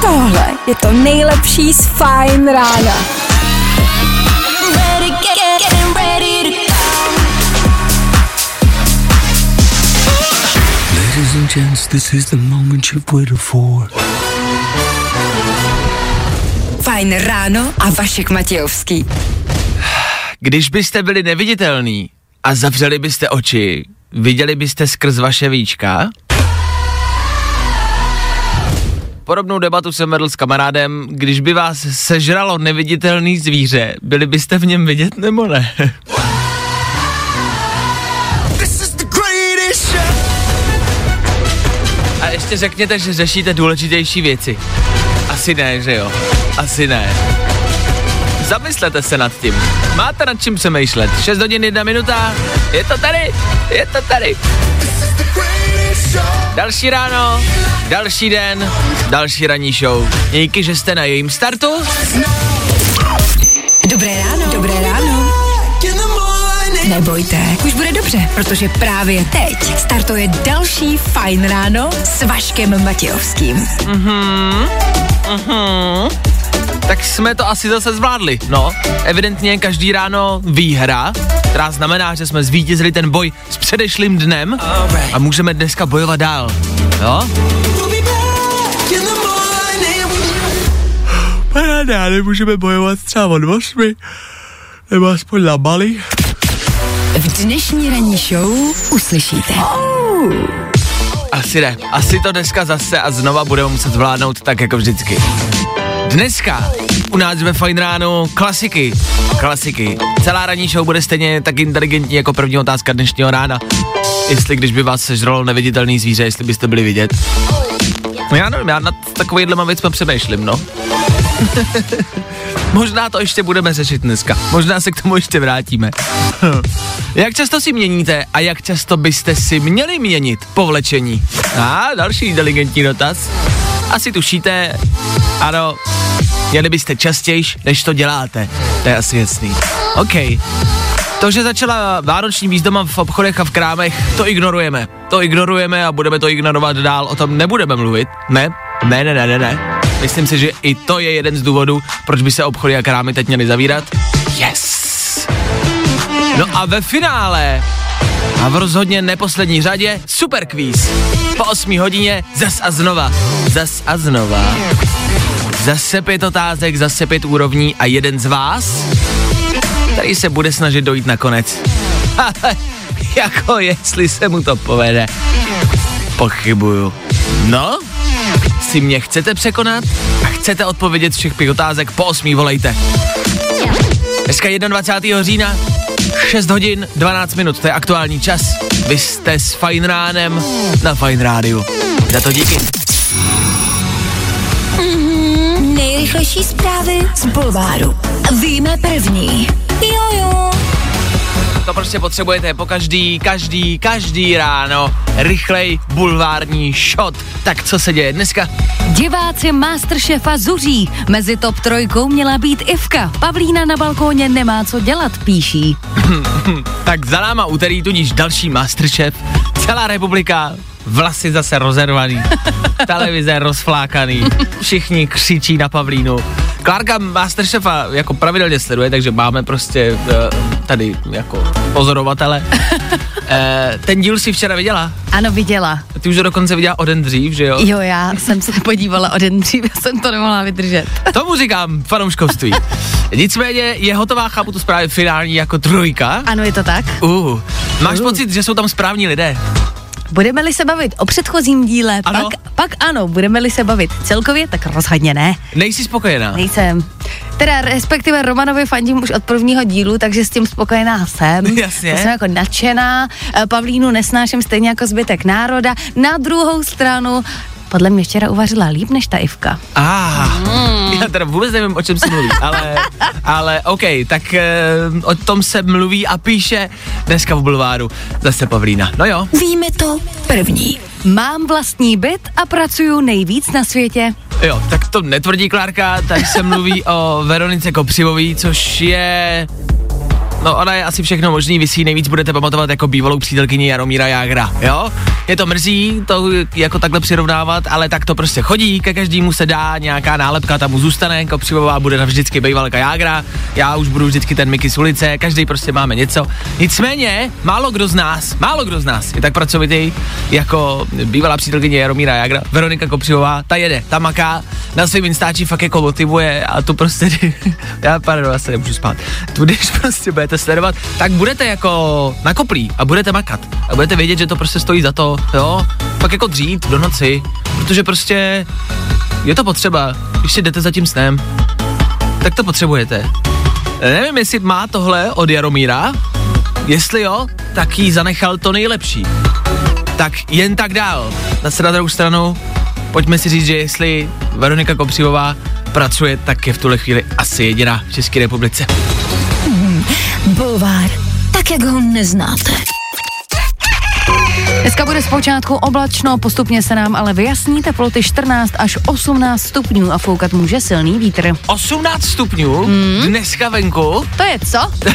Tohle je to nejlepší z Fajn rána. Ladies and gents, this is the moment you've waited for. Fajn ráno a Vašek Matějovský. Když byste byli neviditelní a zavřeli byste oči, viděli byste skrz vaše víčka? Podobnou debatu jsem vedl s kamarádem, když by vás sežralo neviditelný zvíře, byli byste v něm vidět nebo ne? A ještě řekněte, že řešíte důležitější věci. Asi ne, že jo? Asi ne. Zamyslete se nad tím. Máte nad čím přemýšlet. 6 hodin 1 minuta. Je to tady. Je to tady. Další ráno, další den, další ranní show. Díky, že jste na jejím startu. Dobré ráno. Dobré ráno. Nebojte, už bude dobře, protože právě teď startuje další Fajn ráno s Vaškem Matějovským. Tak jsme to asi zase zvládli. No, evidentně každý ráno výhra, která znamená, že jsme zvítězili ten boj s předešlým dnem a můžeme dneska bojovat dál. Jo? Paráda, nemůžeme bojovat třeba od 8, nebo aspoň na Bali. V dnešní ranní show uslyšíte. Asi ne. Asi to dneska zase a znova budeme muset zvládnout tak jako vždycky. Dneska u nás ve Fajn ráno klasiky. Klasiky. Celá ranní show bude stejně tak inteligentní jako první otázka dnešního rána. Jestli když by vás sežralo neviditelný zvíře, jestli byste byli vidět. No já nevím, já nad takovýhlema věcmi přemýšlím, no. Možná to ještě budeme řešit dneska. Možná se k tomu ještě vrátíme. jak často si měníte a jak často byste si měli měnit povlečení? A další inteligentní dotaz. Asi tušíte, ano, měli byste častějš, než to děláte. To je asi jasný. OK. To, že začala vánoční výzdoma v obchodech a v krámech, to ignorujeme. To ignorujeme a budeme to ignorovat dál, o tom nebudeme mluvit. Ne, ne, ne, ne, ne, ne. Myslím si, že i to je jeden z důvodů, proč by se obchody a krámy teď měly zavírat. Yes! No a ve finále a v rozhodně neposlední řadě super kvíz. Po 8 hodině zas a znova. Zas a znova. Zase pět otázek, zase pět úrovní a jeden z vás, který se bude snažit dojít na konec. Jako jestli se mu to povede. Pochybuju. No, si mě chcete překonat a chcete odpovědět všech pět otázek, po 8 volejte. Dneska 21. října, 6 hodin 12 minut, to je aktuální čas. Vy jste s Fajn ránem na Fajn rádiu. Za to díky. Nejrychlejší zprávy z Bulváru. Víme první. To prostě potřebujete po každý, každý, každý ráno. Rychlej bulvární shot. Tak co se děje dneska? Diváci Masterchefa zuří. Mezi top trojkou měla být Ivka. Pavlína na balkóně nemá co dělat, píší. Tak za náma úterý tudíž další Masterchef. Celá republika, vlasy zase rozervaný, televize rozflákaný, všichni křičí na Pavlínu. Klárka Masterchefa jako pravidelně sleduje, takže máme prostě eh, tady jako pozorovatele. Eh, ten díl si včera viděla? Ano, viděla. Ty už ho dokonce viděla o den dřív, že jo? Jo, já jsem se podívala o den dřív, já jsem to nemohla vydržet. Tomu říkám fanouškovství. Nicméně je hotová, chápu tu zprávy finální jako trojka. Ano, je to tak? Uh, máš Uh. pocit, že jsou tam správní lidé? Budeme-li se bavit o předchozím díle, Ano. pak, pak ano, budeme-li se bavit celkově, tak rozhodně ne. Nejsi spokojená? Nejsem. Teda respektive Romanovi fandím už od prvního dílu, takže s tím spokojená jsem. Jasně. Jsem jako nadšená. Eh, Pavlínu nesnáším stejně jako zbytek národa. Na druhou stranu, podle mě včera uvařila líp než ta Ivka. Ah, já teda vůbec nevím, o čem se mluví, ale, ale OK, tak e, o tom se mluví a píše dneska v bulváru zase Pavlína. No jo, Víme to první. Mám vlastní byt a pracuju nejvíc na světě. jo, tak to netvrdí Klárka, tady se mluví o Veronice Kopřivový, což je No ona je asi všechno možný, vy si nejvíc budete pamatovat jako bývalou přítelkyni Jaromíra Jágra, jo? Je to mrzí to jako takhle přirovnávat, ale tak to prostě chodí, ke každému se dá nějaká nálepka, tam mu zůstane, Kopřivová bude navždycky bývalka Jágra, já už budu vždycky ten Miky z ulice, každý prostě máme něco. Nicméně, málo kdo z nás, málo kdo z nás je tak pracovitý jako bývalá přítelkyně Jaromíra Jágra, Veronika Kopřivová, ta jede, ta maká, na svým instáči fakt jako motivuje a tu prostě, já pardon, já se nemůžu spát, tu když prostě budete sledovat, tak budete jako nakoplí a budete makat a budete vědět, že to prostě stojí za to, jo, pak jako dřít do noci, protože prostě je to potřeba, když si jdete za tím snem, tak to potřebujete. Nevím, jestli má tohle od Jaromíra, jestli jo, tak jí zanechal to nejlepší. Tak jen tak dál. Zase na druhou stranu, pojďme si říct, že jestli Veronika Kopřivová pracuje, tak je v tuhle chvíli asi jediná v České republice. Bulvár, tak jak ho neznáte. Dneska bude zpočátku oblačno, postupně se nám ale vyjasní teploty 14 až 18 stupňů a foukat může silný vítr. 18 stupňů, hmm. dneska venku, To je co?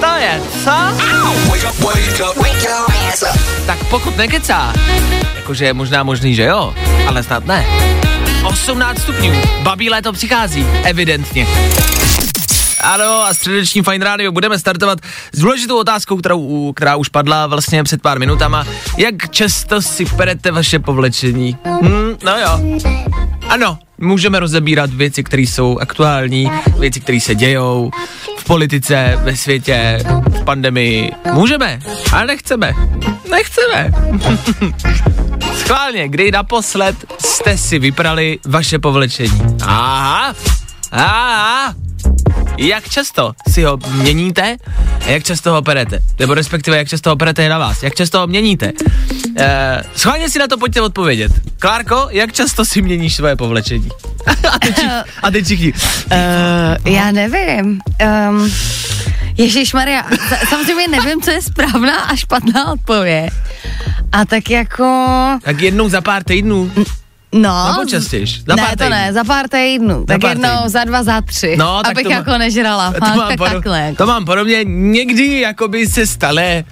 To je co? Tak pokud nekecá, jakože je možná možný, že jo, ale snad ne. 18 stupňů, babí léto přichází, evidentně. Ano, a středeční Fine Radio budeme startovat s důležitou otázkou, kterou, která už padla vlastně před pár minutama. Jak často si perete vaše povlečení? Hmm, no jo. Ano, můžeme rozebírat věci, které jsou aktuální, věci, které se dějou v politice, ve světě, v pandemii. Můžeme, ale nechceme. Nechceme. Schválně, kdy naposled jste si vyprali vaše povlečení? Aha, aha, jak často si ho měníte a jak často ho perete? Nebo respektive, jak často ho perete je na vás. Jak často ho měníte? Uh, schválně si na to pojďte odpovědět. Klárko, jak často si měníš svoje povlečení? a teď, a teď všichni. Uh, já nevím. Um, Ježíš Maria, samozřejmě nevím, co je správná a špatná odpověď. A tak jako, Tak jednou za pár týdnů. No. Nebo častějš? Za ne, pár to ne, za pár týdnů. Tak pár jednou týdnů. za dva, za tři. No, tak abych to má- jako nežrala. To mám, tak podob, takhle. to mám podobně, někdy jakoby se stane,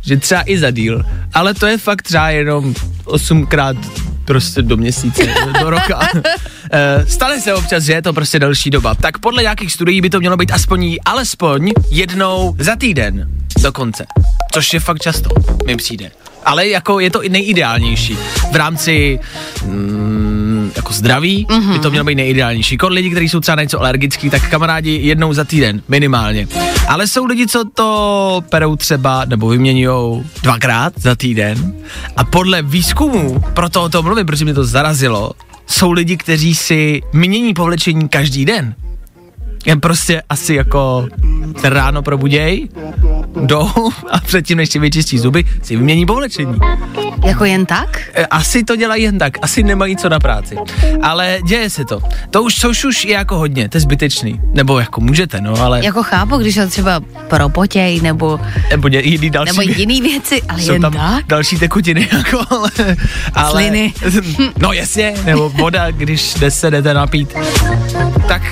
že třeba i za díl, ale to je fakt třeba jenom osmkrát prostě do měsíce, do roka. Eh, Stane se občas, že je to prostě delší doba. Tak podle nějakých studií by to mělo být aspoň, alespoň jednou za týden dokonce. Což je fakt často, mi přijde. Ale jako je to i nejideálnější. V rámci mm, jako zdraví mm-hmm. by to mělo být nejideálnější. Kod lidi, kteří jsou třeba na něco alergický, tak kamarádi jednou za týden, minimálně. Ale jsou lidi, co to perou třeba, nebo vyměňují dvakrát za týden. A podle výzkumů, proto o tom mluvím, protože mě to zarazilo, jsou lidi, kteří si mění povlečení každý den. Jen prostě asi jako se ráno probuděj, jdou a předtím, než si vyčistí zuby, si vymění povlečení. Jako jen tak? E, Asi to dělají jen tak, asi nemají co na práci. Ale děje se to. To už, což už je jako hodně, to je zbytečný. Nebo jako můžete, no, ale... Jako chápu, když ho třeba propotěj, nebo, Nebo ně, jiný další... nebo jiný věci, ale jsou jen tam tak? další tekutiny, jako, ale, ale... Sliny. No jasně, nebo voda, když jde se jdete napít. Tak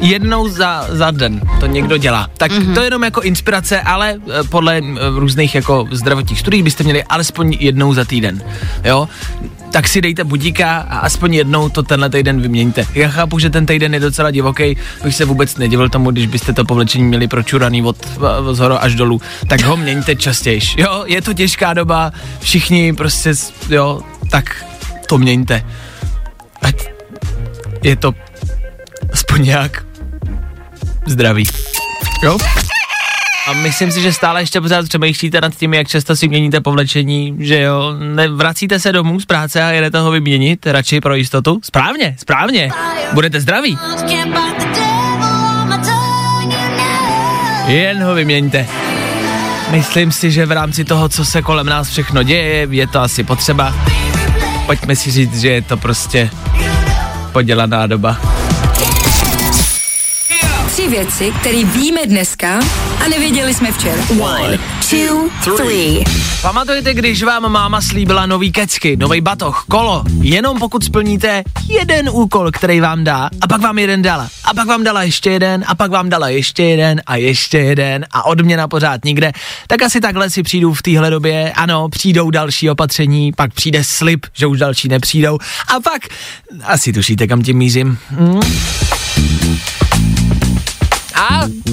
jednou za, za den to někdo dělá. Tak mm-hmm. to je jenom jako inspirace, ale eh, podle eh, různých jako zdravotních studií byste měli alespoň jednou za týden, jo? Tak si dejte budíka a aspoň jednou to tenhle týden vyměňte. Já chápu, že ten týden je docela divoký, bych se vůbec nedivil tomu, když byste to povlečení měli pročuraný od, od zhora až dolů, tak ho měňte častěji. Jo, je to těžká doba, všichni prostě, jo, tak to měňte. Ať je to aspoň nějak zdravý. Jo? A myslím si, že stále ještě pořád přemýšlíte nad tím, jak často si měníte povlečení, že jo, nevracíte se domů z práce a jedete ho vyměnit, radši pro jistotu. Správně, správně. Budete zdraví. Jen ho vyměňte. Myslím si, že v rámci toho, co se kolem nás všechno děje, je to asi potřeba. Pojďme si říct, že je to prostě podělaná doba. Tři věci, které víme dneska a nevěděli jsme včera. One, two, three. Pamatujete, když vám máma slíbila nový kecky, nový batoh, kolo, jenom pokud splníte jeden úkol, který vám dá, a pak vám jeden dala, a pak vám dala ještě jeden, a pak vám dala ještě jeden, a ještě jeden, a odměna pořád nikde, tak asi takhle si přijdou v téhle době, ano, přijdou další opatření, pak přijde slib, že už další nepřijdou, a pak, asi tušíte, kam tím mířím. Hm?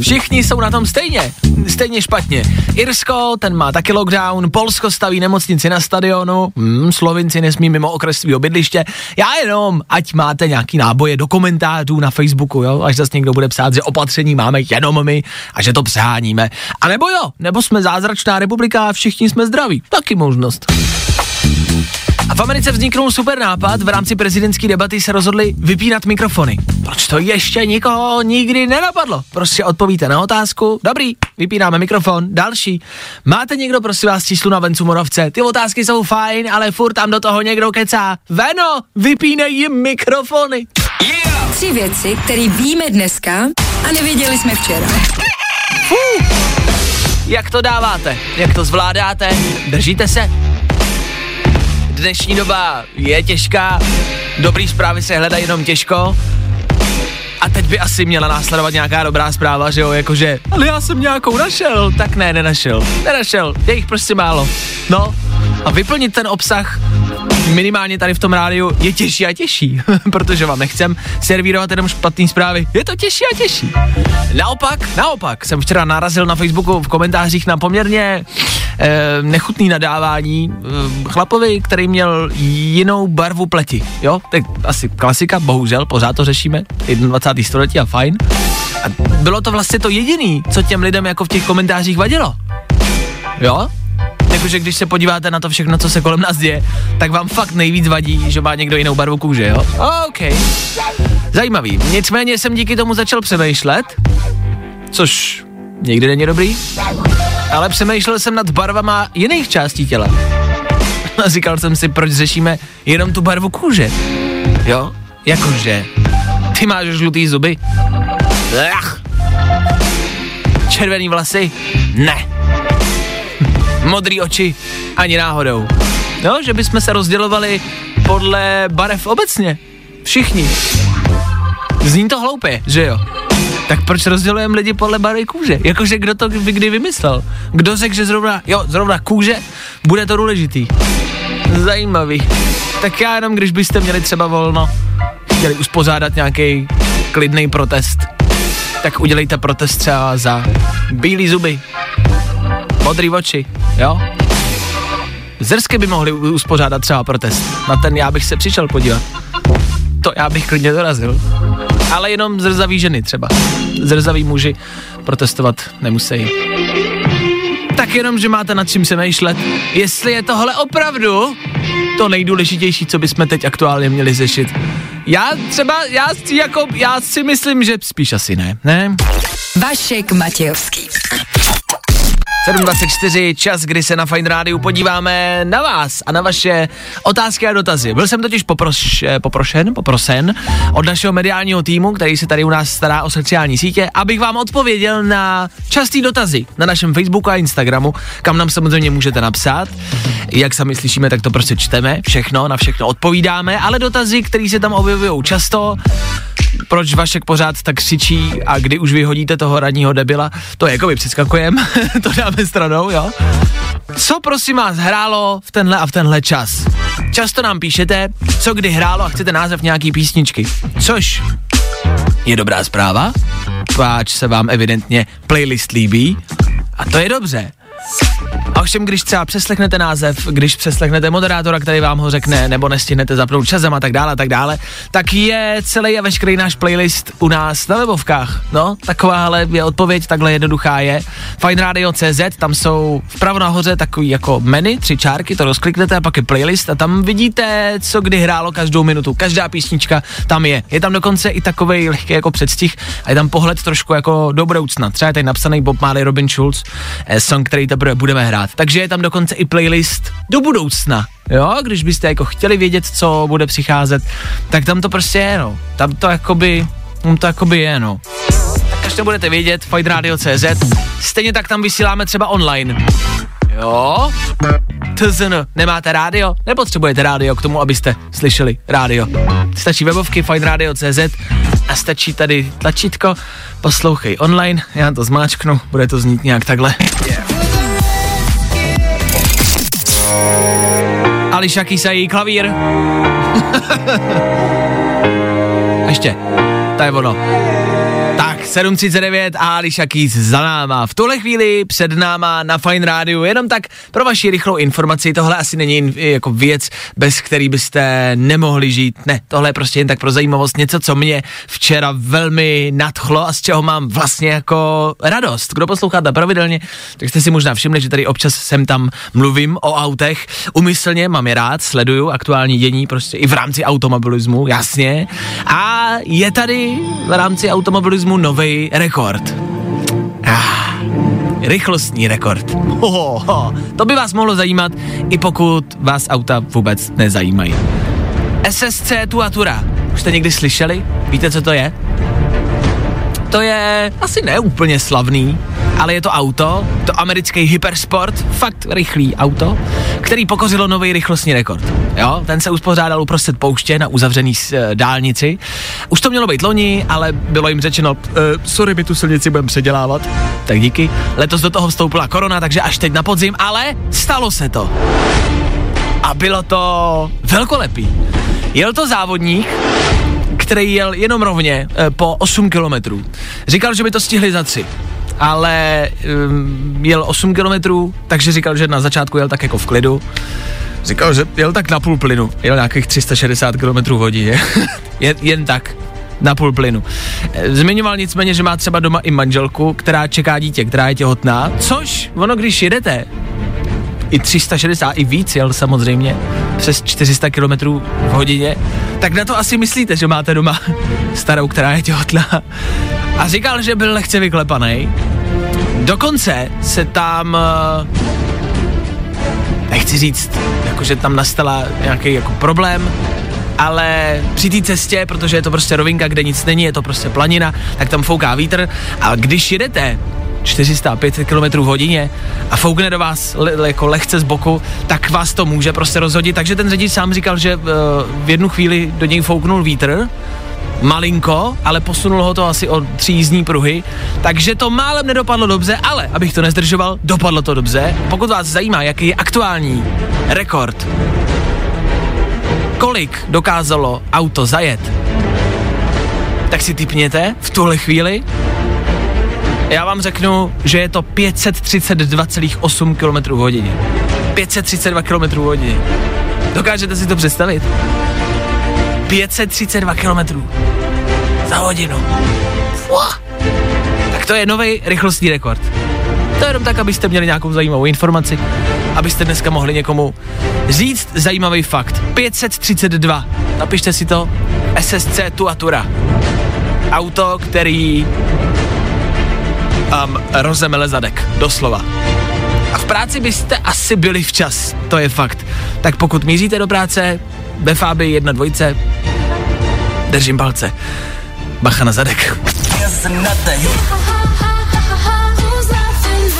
Všichni jsou na tom stejně, stejně špatně. Irsko, ten má taky lockdown, Polsko staví nemocnici na stadionu, hmm, Slovinci nesmí mimo okres svého bydliště. Já jenom, ať máte nějaký náboje do komentářů na Facebooku, jo, až zase někdo bude psát, že opatření máme jenom my a že to přeháníme. A nebo jo, nebo jsme zázračná republika a všichni jsme zdraví. Taky možnost. A v Americe vzniknul super nápad, v rámci prezidentské debaty se rozhodli vypínat mikrofony. Proč to ještě nikoho nikdy nenapadlo? Prostě odpovíte na otázku, dobrý, vypínáme mikrofon, další. Máte někdo, prosím vás, číslu na Vencu Moravce? Ty otázky jsou fajn, ale furt tam do toho někdo kecá. Veno, vypínej jim mikrofony. Tři věci, které víme dneska a nevěděli jsme včera. Jak to dáváte? Jak to zvládáte? Držíte se? Dnešní doba je těžká, dobrý zprávy se hledají jenom těžko. A teď by asi měla následovat nějaká dobrá zpráva, že jo, jakože, ale já jsem nějakou našel, tak ne, nenašel, nenašel, je jich prostě málo. No, a vyplnit ten obsah minimálně tady v tom rádiu je těžší a těžší, protože vám nechcem servírovat jenom špatné zprávy. Je to těžší a těžší. Naopak, naopak, jsem včera narazil na Facebooku v komentářích na poměrně eh, nechutný nadávání eh, chlapovi, který měl jinou barvu pleti. Jo, tak asi klasika, bohužel, pořád to řešíme, 21. století a fajn. A bylo to vlastně to jediný, co těm lidem jako v těch komentářích vadilo. Jo? Jakože když se podíváte na to všechno, co se kolem nás děje, tak vám fakt nejvíc vadí, že má někdo jinou barvu kůže, jo? OK. Zajímavý. Nicméně jsem díky tomu začal přemýšlet, což někdy není dobrý, ale přemýšlel jsem nad barvama jiných částí těla. A říkal jsem si, proč řešíme jenom tu barvu kůže. Jo? Jakože, ty máš žlutý zuby? Ach. Červený vlasy? Ne. Modrý oči? Ani náhodou. No, že bychom se rozdělovali podle barev obecně. Všichni. Zní to hloupě, že jo? Tak proč rozdělujeme lidi podle barvy kůže? Jakože kdo to kdy, vymyslel? Kdo řekl, že zrovna, jo, zrovna kůže, bude to důležitý. Zajímavý. Tak já jenom, když byste měli třeba volno, chtěli uspořádat nějaký klidný protest, tak udělejte protest třeba za bílý zuby, modrý oči, jo? Zrsky by mohli uspořádat třeba protest. Na ten já bych se přišel podívat. To já bych klidně dorazil. Ale jenom zrzavý ženy třeba. Zrzaví muži protestovat nemusí. Tak jenom, že máte nad čím se myšlet, jestli je tohle opravdu to nejdůležitější, co bychom teď aktuálně měli řešit. Já třeba, já, si jako, já si myslím, že spíš asi ne, ne? Vašek Matějovský. 7.24, čas, kdy se na Fine Rádiu podíváme na vás a na vaše otázky a dotazy. Byl jsem totiž poproš, eh, poprošen, poprosen od našeho mediálního týmu, který se tady u nás stará o sociální sítě, abych vám odpověděl na častý dotazy na našem Facebooku a Instagramu, kam nám samozřejmě můžete napsat. Jak sami slyšíme, tak to prostě čteme, všechno, na všechno odpovídáme, ale dotazy, které se tam objevují často, proč Vašek pořád tak křičí a kdy už vyhodíte toho radního debila, to jako by přeskakujem, to dáme stranou, jo. Co prosím vás hrálo v tenhle a v tenhle čas? Často nám píšete, co kdy hrálo a chcete název nějaký písničky, což je dobrá zpráva, páč se vám evidentně playlist líbí a to je dobře. A ovšem, když třeba přeslechnete název, když přeslechnete moderátora, který vám ho řekne, nebo nestihnete zapnout časem a tak dále, a tak dále, tak je celý a veškerý náš playlist u nás na webovkách. No, takováhle je odpověď, takhle jednoduchá je. Fine Radio CZ, tam jsou vpravo nahoře takový jako menu, tři čárky, to rozkliknete a pak je playlist a tam vidíte, co kdy hrálo každou minutu. Každá písnička tam je. Je tam dokonce i takový lehký jako předstih a je tam pohled trošku jako do budoucna. Třeba je tady napsaný Bob Marley, Robin Schulz, eh, song, který teprve budeme hrát. Takže je tam dokonce i playlist do budoucna. Jo, když byste jako chtěli vědět, co bude přicházet, tak tam to prostě je, no. Tam to jakoby, tam to jakoby je, no. Tak až nebudete vědět, fightradio.cz, stejně tak tam vysíláme třeba online. Jo? TZN, nemáte rádio? Nepotřebujete rádio k tomu, abyste slyšeli rádio. Stačí webovky fightradio.cz a stačí tady tlačítko, poslouchej online, já to zmáčknu, bude to znít nějak takhle. Ališa Kisa její klavír. Ještě, to je ono. Tak, 7.39 a Ališa Keys za náma. V tuhle chvíli před náma na Fine Radio. Jenom tak pro vaši rychlou informaci, tohle asi není in- jako věc, bez který byste nemohli žít. Ne, tohle je prostě jen tak pro zajímavost. Něco, co mě včera velmi nadchlo a z čeho mám vlastně jako radost. Kdo posloucháte pravidelně, tak jste si možná všimli, že tady občas sem tam mluvím o autech. Umyslně mám je rád, sleduju aktuální dění prostě i v rámci automobilismu, jasně. A je tady v rámci automobilismu nový rekord. Ah, rychlostní rekord. Ho, ho. To by vás mohlo zajímat, i pokud vás auta vůbec nezajímají. SSC Tuatura. Už jste někdy slyšeli? Víte, co to je? To je asi neúplně slavný, ale je to auto, to americký hypersport, fakt rychlý auto, který pokořilo nový rychlostní rekord. Jo, ten se uspořádal uprostřed pouště na uzavřený e, dálnici. Už to mělo být loni, ale bylo jim řečeno, e, sorry, my tu silnici budeme předělávat. Tak díky. Letos do toho vstoupila korona, takže až teď na podzim, ale stalo se to. A bylo to velkolepý. Jel to závodník, který jel jenom rovně e, po 8 kilometrů. Říkal, že by to stihli za 3 ale um, jel 8 kilometrů, takže říkal, že na začátku jel tak jako v klidu. Říkal, že jel tak na půl plynu, jel nějakých 360 km hodině, jen, jen tak, na půl plynu. E, Zmiňoval nicméně, že má třeba doma i manželku, která čeká dítě, která je těhotná, což ono, když jedete, i 360, i víc jel samozřejmě, přes 400 km v hodině, tak na to asi myslíte, že máte doma starou, která je těhotná. A říkal, že byl lehce vyklepaný. Dokonce se tam, eh, nechci říct, jakože tam nastala nějaký jako problém, ale při té cestě, protože je to prostě rovinka, kde nic není, je to prostě planina, tak tam fouká vítr a když jedete 400-500 km v hodině a foukne do vás le, jako lehce z boku, tak vás to může prostě rozhodit. Takže ten řidič sám říkal, že uh, v jednu chvíli do něj fouknul vítr, malinko, ale posunul ho to asi o tři jízdní pruhy, takže to málem nedopadlo dobře, ale abych to nezdržoval, dopadlo to dobře. Pokud vás zajímá, jaký je aktuální rekord, kolik dokázalo auto zajet, tak si typněte v tuhle chvíli. Já vám řeknu, že je to 532,8 km hodině. 532 km hodině. Dokážete si to představit? 532 km za hodinu. Fuah. Tak to je nový rychlostní rekord. To je jenom tak, abyste měli nějakou zajímavou informaci, abyste dneska mohli někomu říct zajímavý fakt. 532. Napište si to. SSC Tuatura. Auto, který um, rozemele zadek. Doslova. A v práci byste asi byli včas, to je fakt. Tak pokud míříte do práce, ve Fáby jedna dvojce, držím palce. Bacha na zadek.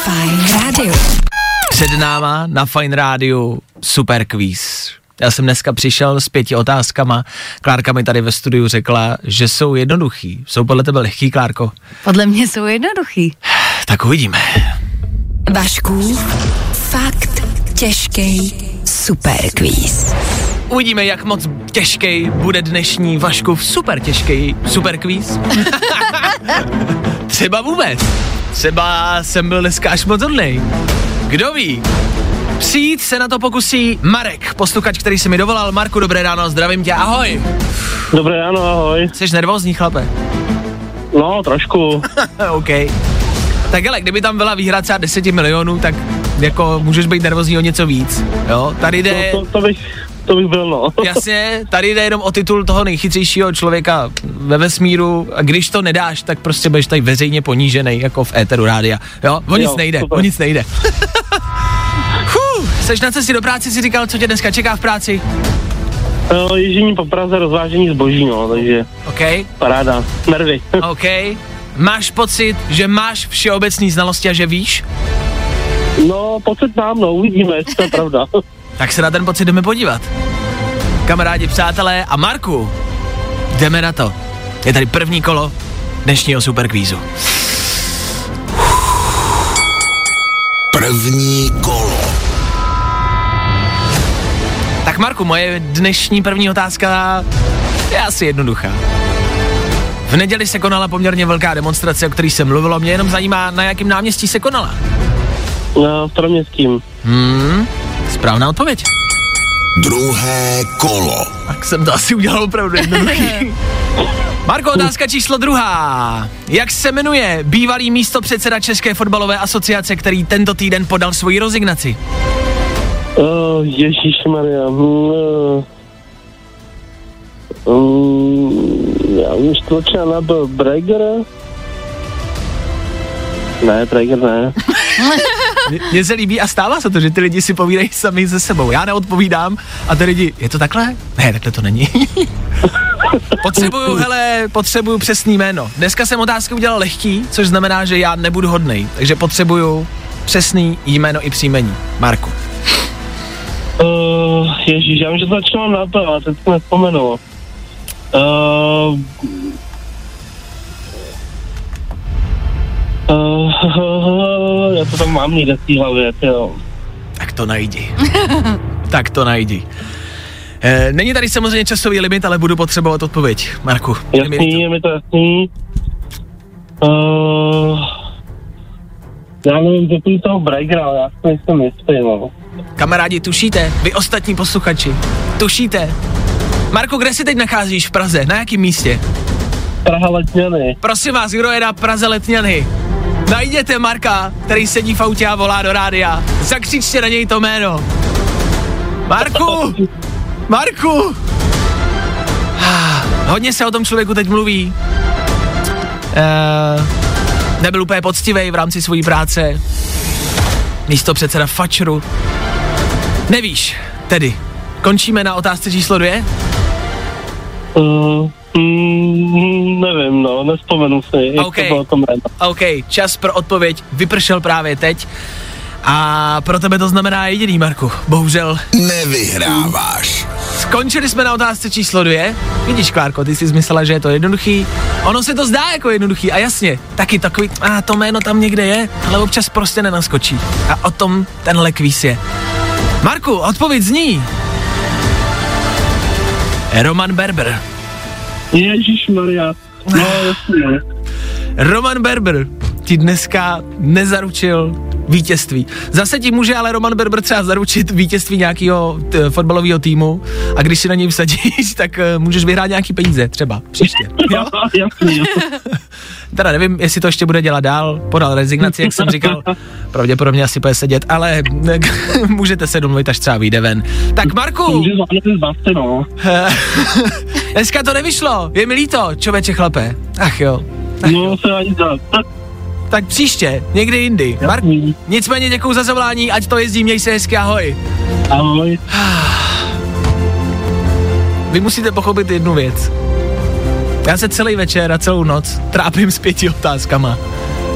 Fajn. Před náma na Fine Rádiu super quiz. Já jsem dneska přišel s pěti otázkama. Klárka mi tady ve studiu řekla, že jsou jednoduchý. Jsou podle tebe lehký, Klárko? Podle mě jsou jednoduchý. Tak uvidíme. Vašku, fakt těžký super quiz. Uvidíme, jak moc těžký bude dnešní Vaškův super těžký super quiz. Třeba vůbec. Třeba jsem byl dneska až moc hodnej. Kdo ví? Přijít se na to pokusí Marek, posluchač, který se mi dovolal. Marku, dobré ráno, zdravím tě, ahoj. Dobré ráno, ahoj. Jsi nervózní, chlape? No, trošku. OK. Tak hele, kdyby tam byla výhra třeba 10 milionů, tak jako můžeš být nervózní o něco víc, jo? Tady jde, To, to, to, bych, to bych byl, no. jasně, tady jde jenom o titul toho nejchytřejšího člověka ve vesmíru a když to nedáš, tak prostě budeš tady veřejně ponížený, jako v éteru rádia, jo? O nic Jo, nejde, super. o nic nejde. Huh, seš na cestě do práce, si říkal, co tě dneska čeká v práci? No, ježdění po Praze, rozvážení zboží, no, takže OK, paráda. Nervy. OK. máš pocit, že máš všeobecný znalosti a že víš? No, pocit mám, no, uvidíme, to je pravda. Tak se na ten pocit jdeme podívat. Kamarádi, přátelé a Marku, jdeme na to. Je tady první kolo dnešního superkvízu. První kolo. Tak Marku, moje dnešní první otázka je asi jednoduchá. V neděli se konala poměrně velká demonstrace, o které jsem mluvilo. Mě jenom zajímá, na jakém náměstí se konala. Na staroměstským. Hmm, správná odpověď. Druhé kolo. Tak jsem to asi udělal opravdu jednoduchý. Marko, otázka číslo druhá. Jak se jmenuje bývalý místo předseda České fotbalové asociace, který tento týden podal svoji rezignaci? Uh, Ježíš Maria. Uh, um, já už tlačil na to Breger. Ne, Breger ne. Mně se líbí a stává se to, že ty lidi si povídají sami se sebou. Já neodpovídám a ty lidi, je to takhle? Ne, takhle to není. potřebuju, hele, potřebuju přesný jméno. Dneska jsem otázku udělal lehký, což znamená, že já nebudu hodnej. Takže potřebuju přesný jméno i příjmení. Marku. Uh, Ježíš, já vím, že začínám to, ale teď to nespomenu. Uh, uh, já to tam mám někde v té hlavě, jo. Tak to najdi. tak to najdi. E, není tady samozřejmě časový limit, ale budu potřebovat odpověď. Marku, Jasný, je mi to jasný. Uh, já nevím, že toho Breigera, ale já si nejsem jistý, no. Kamarádi, tušíte? Vy ostatní posluchači, tušíte? Marku, kde se teď nacházíš v Praze? Na jakém místě? Praha Letňany. Prosím vás, kdo je na Praze Letňany? Najděte Marka, který sedí v autě a volá do rádia. Zakřičte na něj to jméno. Marku! Marku! Hodně se o tom člověku teď mluví. Uh, nebyl úplně poctivý v rámci své práce. Místo předseda Fačru. Nevíš, tedy. Končíme na otázce číslo dvě? Uh, mm, nevím, no, nespomenu si, jak OK. to bylo to jméno. OK, čas pro odpověď vypršel právě teď. A pro tebe to znamená jediný, Marku. Bohužel. Nevyhráváš. Skončili jsme na otázce číslo dvě. Vidíš, Klárko, ty jsi myslela, že je to jednoduchý. Ono se to zdá jako jednoduchý a jasně, taky takový, a to jméno tam někde je, ale občas prostě nenaskočí. A o tom tenhle kvíz je. Marku, odpověď zní. Roman Berber. Ježíš Maria. No, jasně. Roman Berber ti dneska nezaručil vítězství. Zase ti může ale Roman Berber třeba zaručit vítězství nějakého t- fotbalového týmu a když si na něj vsadíš, tak uh, můžeš vyhrát nějaký peníze třeba příště. Jo? jasný, jo. Teda nevím, jestli to ještě bude dělat dál, podal rezignaci, jak jsem říkal, pravděpodobně asi bude sedět, ale můžete se domluvit, až třeba vyjde ven. Tak Marku, no. dneska to nevyšlo, je mi líto, čověče chlape. Ach jo, No, se ani. Tak příště, někdy jindy. Mark, nicméně děkuju za zavolání, ať to jezdí, měj se hezky, ahoj. Ahoj. Vy musíte pochopit jednu věc. Já se celý večer a celou noc trápím s pěti otázkama.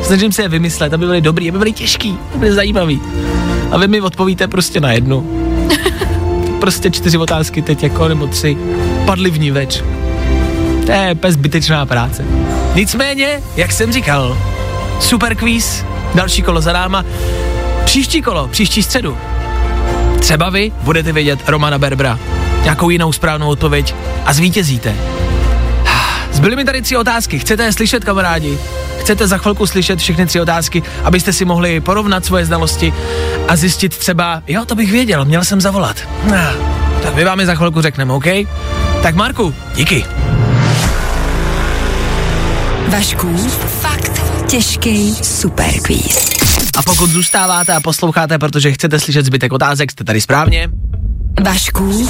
Snažím se je vymyslet, aby byly dobrý, aby byly těžký, aby byly zajímavý. A vy mi odpovíte prostě na jednu. prostě čtyři otázky teď jako, nebo tři. Padly v ní več. To je úplně zbytečná práce. Nicméně, jak jsem říkal, super quiz, další kolo za náma. Příští kolo, příští středu. Třeba vy budete vědět Romana Berbra. Nějakou jinou správnou odpověď a zvítězíte. Zbyly mi tady tři otázky. Chcete je slyšet, kamarádi? Chcete za chvilku slyšet všechny tři otázky, abyste si mohli porovnat svoje znalosti a zjistit třeba, jo, to bych věděl, měl jsem zavolat. Ah, tak my vám je za chvilku řekneme, OK? Tak Marku, díky. Vašku, fakt těžký superquiz. A pokud zůstáváte a posloucháte, protože chcete slyšet zbytek otázek, jste tady správně. Vašku,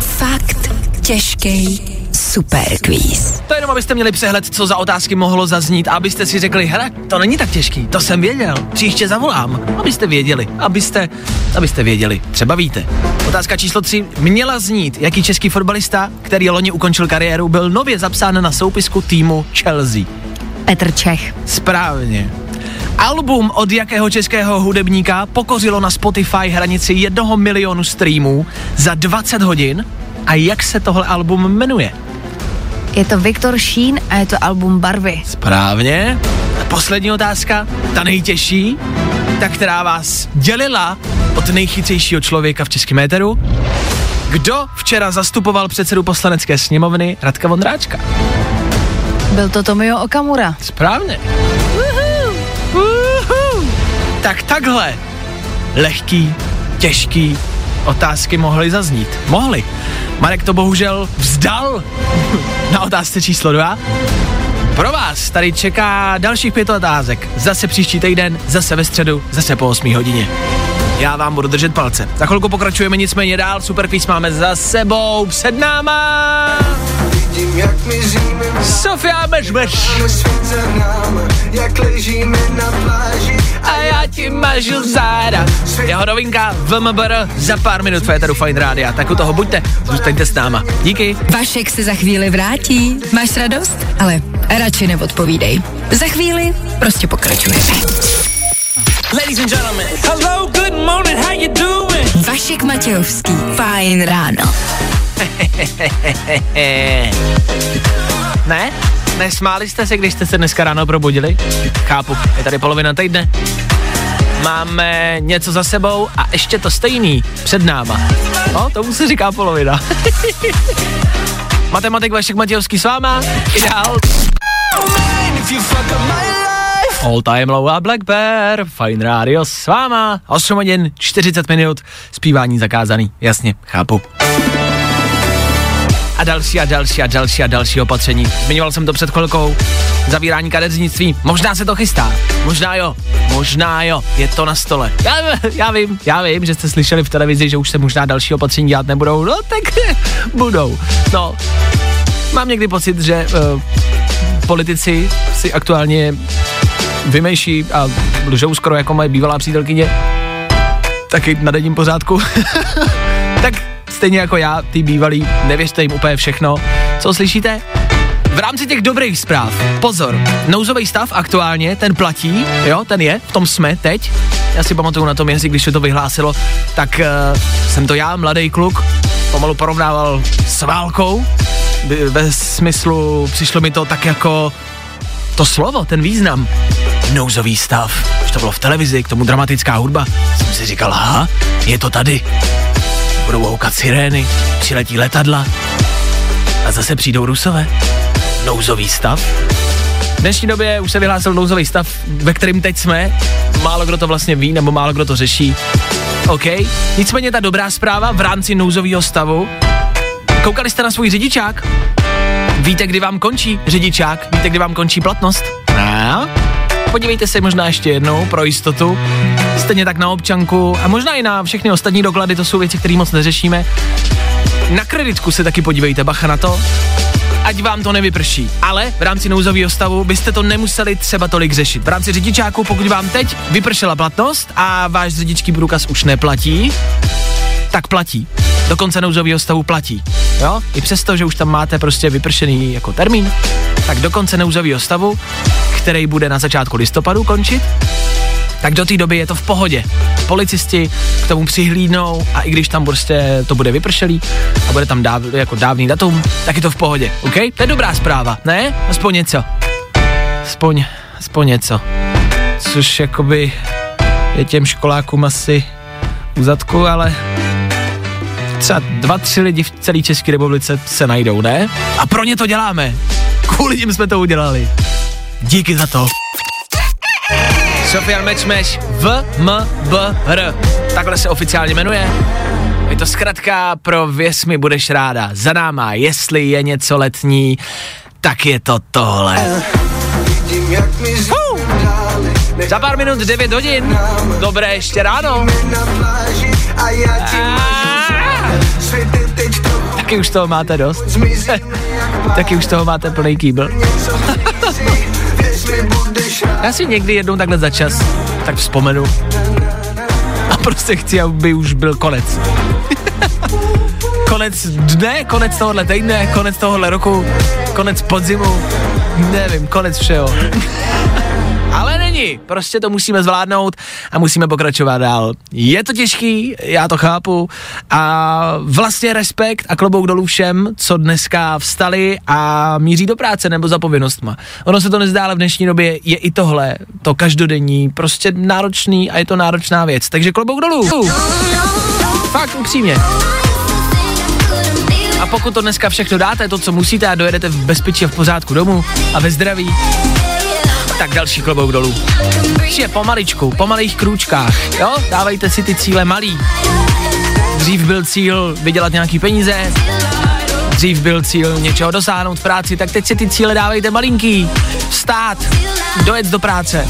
fakt těžký superquiz. To jenom, abyste měli přehled, co za otázky mohlo zaznít a abyste si řekli, hele, to není tak těžký, to jsem věděl, příště zavolám, abyste věděli, abyste, abyste věděli, třeba víte. Otázka číslo 3 měla znít, jaký český fotbalista, který loni ukončil kariéru, byl nově zapsán na soupisku týmu Chelsea. Petr Čech. Správně. Album od jakého českého hudebníka pokořilo na Spotify hranici jednoho milionu streamů za 20 hodin? A jak se tohle album jmenuje? Je to Viktor Šín a je to album Barvy. Správně. A poslední otázka, ta nejtěžší, ta, která vás dělila od nejchytřejšího člověka v českém éteru. Kdo včera zastupoval předsedu poslanecké sněmovny Radka Vondráčka? Byl to Tomio Okamura. Správně. Uhu. Tak takhle lehký, těžký otázky mohly zaznít. Mohly. Marek to bohužel vzdal na otázce číslo dva. Pro vás tady čeká dalších pět otázek. Zase příští týden, zase ve středu, zase po 8 hodině. Já vám budu držet palce. Za chvilku pokračujeme nicméně dál, super quiz máme za sebou, před náma. Vidím, jak mizíme, Sofia Mešmeš svět za náma, jak ležíme na pláži a já ti mažu záda. Jeho novinka VMBR za pár minut v Féteru Fine Rádia. Tak u toho buďte, zůstaňte s náma. Díky. Vašek se za chvíli vrátí. Máš radost? Ale radši neodpovídej. Za chvíli prostě pokračujeme. Ladies and gentlemen. Hello, good morning, how you doing? Vašek Matějovský. Fajn ráno. Ne? Nesmáli jste se, když jste se dneska ráno probudili? Chápu, je tady polovina týdne. Máme něco za sebou a ještě to stejný před náma. No, tomu se říká polovina. Matematik Vašek Matějovský s váma. Ideál. All Time Low a Black Bear, Fine Radio s váma, 8 hodin, 40 minut, zpívání zakázaný, jasně, chápu. A další a další a další a další opatření. Zmiňoval jsem to před chvilkou. Zavírání kadeřnictví. Možná se to chystá. Možná jo. Možná jo. Je to na stole. Já, já vím, já vím, že jste slyšeli v televizi, že už se možná další opatření dělat nebudou. No tak budou. No. Mám někdy pocit, že uh, politici si aktuálně vymýší a lžou skoro jako moje bývalá přítelkyně. Taky na denním pořádku. tak stejně jako já, ty bývalí, nevěřte jim úplně všechno. Co slyšíte? V rámci těch dobrých zpráv, pozor, nouzový stav aktuálně, ten platí, jo, ten je, v tom jsme teď. Já si pamatuju na tom jazyk, když se to vyhlásilo, tak uh, jsem to já, mladý kluk, pomalu porovnával s válkou, ve smyslu, přišlo mi to tak jako to slovo, ten význam. Nouzový stav. Už to bylo v televizi, k tomu dramatická hudba. Jsem si říkal, aha, je to tady. Budou houkat sirény, přiletí letadla a zase přijdou rusové. Nouzový stav. V dnešní době už se vyhlásil nouzový stav, ve kterém teď jsme. Málo kdo to vlastně ví, nebo málo kdo to řeší. OK. Nicméně ta dobrá zpráva v rámci nouzového stavu. Koukali jste na svůj řidičák? Víte, kdy vám končí řidičák? Víte, kdy vám končí platnost? No. Podívejte se možná ještě jednou pro jistotu. Stejně tak na občanku a možná i na všechny ostatní doklady, to jsou věci, které moc neřešíme. Na kreditku se taky podívejte, bacha na to. Ať vám to nevyprší. Ale v rámci nouzového stavu byste to nemuseli třeba tolik řešit. V rámci řidičáku, pokud vám teď vypršela platnost a váš řidičský průkaz už neplatí, tak platí. Do konce nouzového stavu platí. Jo? I přesto, že už tam máte prostě vypršený jako termín, tak do konce nouzového stavu, který bude na začátku listopadu končit, tak do té doby je to v pohodě. Policisti k tomu přihlídnou a i když tam prostě to bude vypršelý a bude tam dáv, jako dávný datum, tak je to v pohodě, OK? To je dobrá zpráva, ne? Aspoň něco. Aspoň, aspoň něco. Což jakoby je těm školákům asi u zadku, ale třeba dva, tři lidi v celé České republice se najdou, ne? A pro ně to děláme. Kvůli ním jsme to udělali. Díky za to. Sofia Mečmeš v M B R. Takhle se oficiálně jmenuje. Je to zkratka pro Věs mi budeš ráda. Za náma, jestli je něco letní, tak je to tohle. Nech Za pár minut 9 hodin. Dobré ještě ráno. a Taky už toho máte dost. Taky už toho máte plný kýbl. Já si někdy jednou takhle za čas tak vzpomenu a prostě chci, aby už byl konec. konec dne, konec tohohle týdne, konec tohohle roku, konec podzimu. nevím, konec všeho. Není, prostě to musíme zvládnout a musíme pokračovat dál. Je to těžký, já to chápu a vlastně respekt a klobouk dolů všem, co dneska vstali a míří do práce nebo za povinnostma. Ono se to nezdá, ale v dnešní době je i tohle, to každodenní, prostě náročný a je to náročná věc. Takže klobouk dolů. Fakt upřímně. A pokud to dneska všechno dáte, to, co musíte a dojedete v bezpečí a v pořádku domů a ve zdraví, tak další klobouk dolů. Je pomaličku, po malých krůčkách, jo? Dávejte si ty cíle malý. Dřív byl cíl vydělat nějaký peníze, dřív byl cíl něčeho dosáhnout v práci, tak teď si ty cíle dávejte malinký. Vstát, dojet do práce,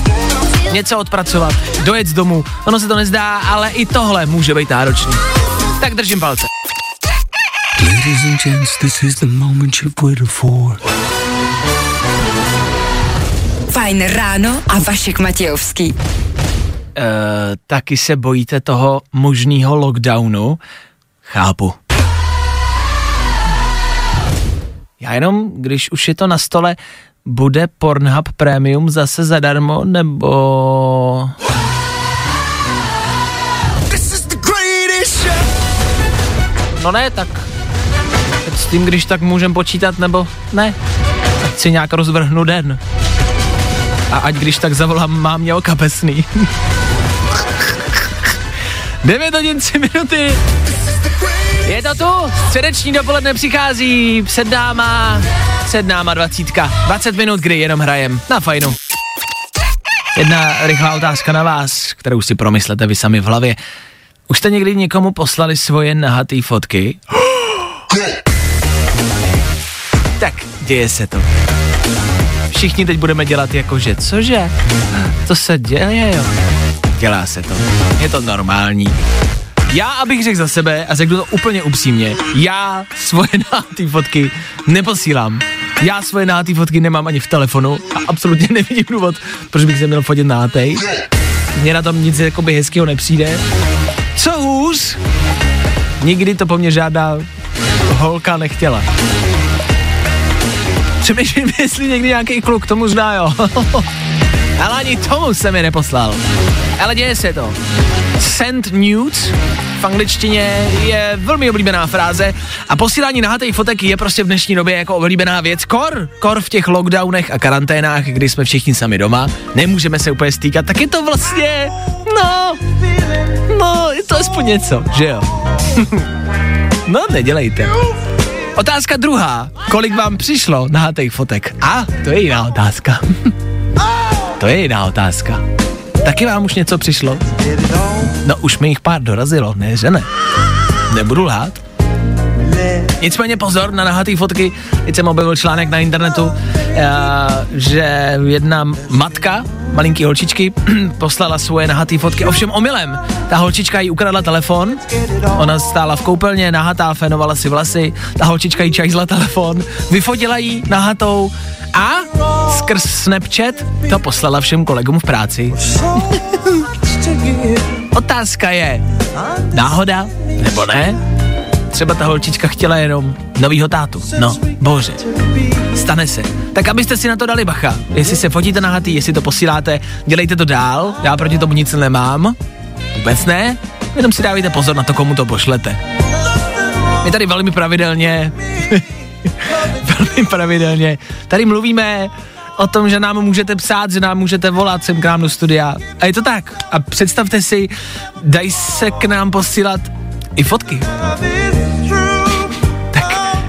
něco odpracovat, dojet z domu. Ono se to nezdá, ale i tohle může být náročný. Tak držím palce. Ladies and gents, this is the moment you've waited for. Fajn ráno a Vašek Matějovský. Uh, taky se bojíte toho možného lockdownu? Chápu. Já jenom, když už je to na stole, bude Pornhub Premium zase zadarmo, nebo... No ne, tak teď s tím, když tak můžem počítat, nebo ne. Ať si nějak rozvrhnu den. A ať když tak zavolám mámě o kapesný. 9 hodin 3 minuty. Je to tu, středeční dopoledne přichází, před náma, před náma dvacítka, 20 minut, kdy jenom hrajem, na fajnu. Jedna rychlá otázka na vás, kterou si promyslete vy sami v hlavě. Už jste někdy někomu poslali svoje nahatý fotky? tak, děje se to. Všichni teď budeme dělat jako, že cože? To se děje, jo. Dělá se to. Je to normální. Já, abych řekl za sebe, a řeknu to úplně upřímně, já svoje nahatý fotky neposílám. Já svoje nahatý fotky nemám ani v telefonu a absolutně nevidím důvod, proč bych se měl fotit nahatej. Mně na tom nic jakoby hezkého nepřijde. Co hůř? Nikdy to po mně žádná holka nechtěla. Přemýšlím, jestli někdy nějaký kluk tomu zná, jo. Ale ani tomu se mi neposlal. Ale děje se to. Send nudes v angličtině je velmi oblíbená fráze a posílání nahatých fotek je prostě v dnešní době jako oblíbená věc. Kor, kor v těch lockdownech a karanténách, kdy jsme všichni sami doma, nemůžeme se úplně stýkat, tak je to vlastně, no, no, je to aspoň něco, že jo? no, nedělejte. Otázka druhá. Kolik vám přišlo nahatých fotek? A, to je jiná otázka. to je jiná otázka. Taky vám už něco přišlo? No už mi jich pár dorazilo, ne, že ne? Nebudu lhát. Nicméně pozor na nahatý fotky, teď jsem objevil článek na internetu, eh, že jedna matka malinký holčičky poslala svoje nahatý fotky, ovšem omylem. Ta holčička jí ukradla telefon, ona stála v koupelně, nahatá, fénovala si vlasy, ta holčička jí čajzla telefon, vyfotila jí nahatou a skrz Snapchat to poslala všem kolegům v práci. Otázka je, náhoda nebo ne? Třeba ta holčička chtěla jenom novýho tátu. No, bože. Stane se. Tak abyste si na to dali bacha. Jestli se fotíte na hatý, jestli to posíláte, dělejte to dál. Já proti tomu nic nemám. Vůbec ne. Jenom si dávejte pozor na to, komu to pošlete. My tady velmi pravidelně velmi pravidelně. Tady mluvíme o tom, že nám můžete psát, že nám můžete volat sem k nám do studia. A je to tak. A představte si, dají se k nám posílat i fotky.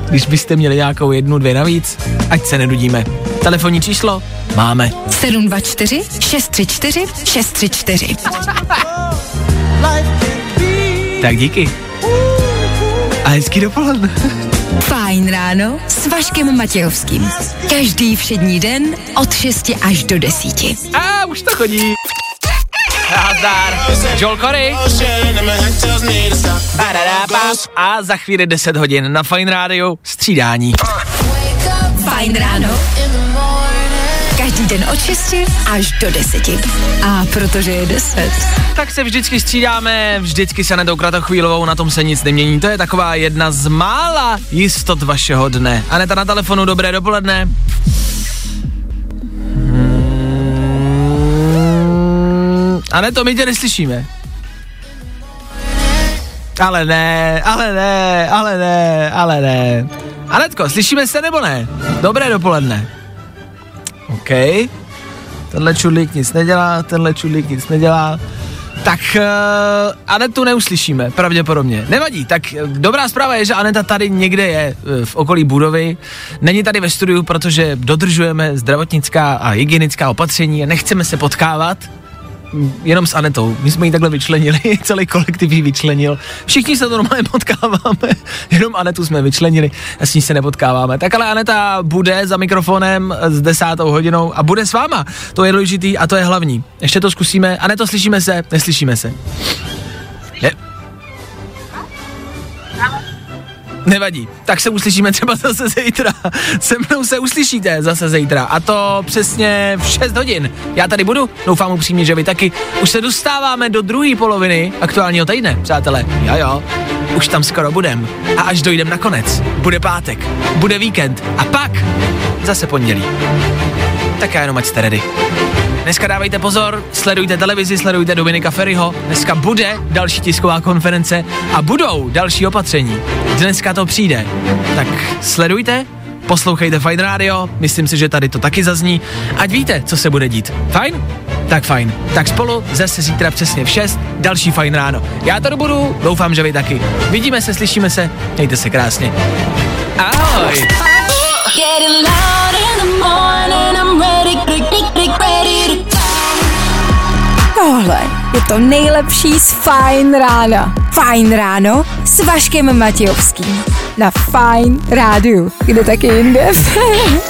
Když byste měli nějakou jednu, dvě navíc, ať se nedudíme. Telefonní číslo máme. 724 634 634. Tak díky. A hezký dopoledne. Fajn ráno s Vaškem Matějovským. Každý všední den od 6 až do 10. A už to chodí. Nazdar. Joel Corey. A za chvíli 10 hodin na Fine Radio střídání. Fajn ráno. Každý den od 6 až do 10. A protože je 10. Tak se vždycky střídáme, vždycky se nedou Kratochvílovou, na tom se nic nemění. To je taková jedna z mála jistot vašeho dne. Aneta na telefonu, dobré dopoledne. A ne, to my tě neslyšíme. Ale ne, ale ne, ale ne, ale ne. Anetko, slyšíme se nebo ne? Dobré dopoledne. OK. Tenhle čudlík nic nedělá, tenhle čudlík nic nedělá. Tak uh, Anetu neuslyšíme, pravděpodobně. Nevadí, tak uh, dobrá zpráva je, že Aneta tady někde je uh, v okolí budovy. Není tady ve studiu, protože dodržujeme zdravotnická a hygienická opatření a nechceme se potkávat. Jenom s Anetou. My jsme ji takhle vyčlenili, celý kolektiv ji vyčlenil. Všichni se normálně potkáváme, jenom Anetu jsme vyčlenili a s ní se nepotkáváme. Tak ale Aneta bude za mikrofonem s desátou hodinou a bude s váma. To je důležitý a to je hlavní. Ještě to zkusíme. Aneto, slyšíme se? Neslyšíme se. Ne. Nevadí, tak se uslyšíme třeba zase zítra. Se mnou se uslyšíte zase zítra. A to přesně v 6 hodin. Já tady budu, doufám upřímně, že vy taky. Už se dostáváme do druhé poloviny aktuálního týdne, přátelé. Jo, jo. Už tam skoro budem. A až dojdem na konec, bude pátek, bude víkend a pak zase pondělí. Tak já jenom ať jste ready. Dneska dávejte pozor, sledujte televizi, sledujte Dominika Ferryho. Dneska bude další tisková konference a budou další opatření. Dneska to přijde. Tak sledujte, poslouchejte Fine Radio, myslím si, že tady to taky zazní, ať víte, co se bude dít. Fajn? Tak fajn. Tak spolu zase zítra přesně v 6, další Fajn ráno. Já tady budu, doufám, že vy taky. Vidíme se, slyšíme se, mějte se krásně. Ahoj! Tohle je to nejlepší z Fajn rána. Fajn ráno s Vaškem Matějovským. Na Fajn rádiu. Kde taky jinde?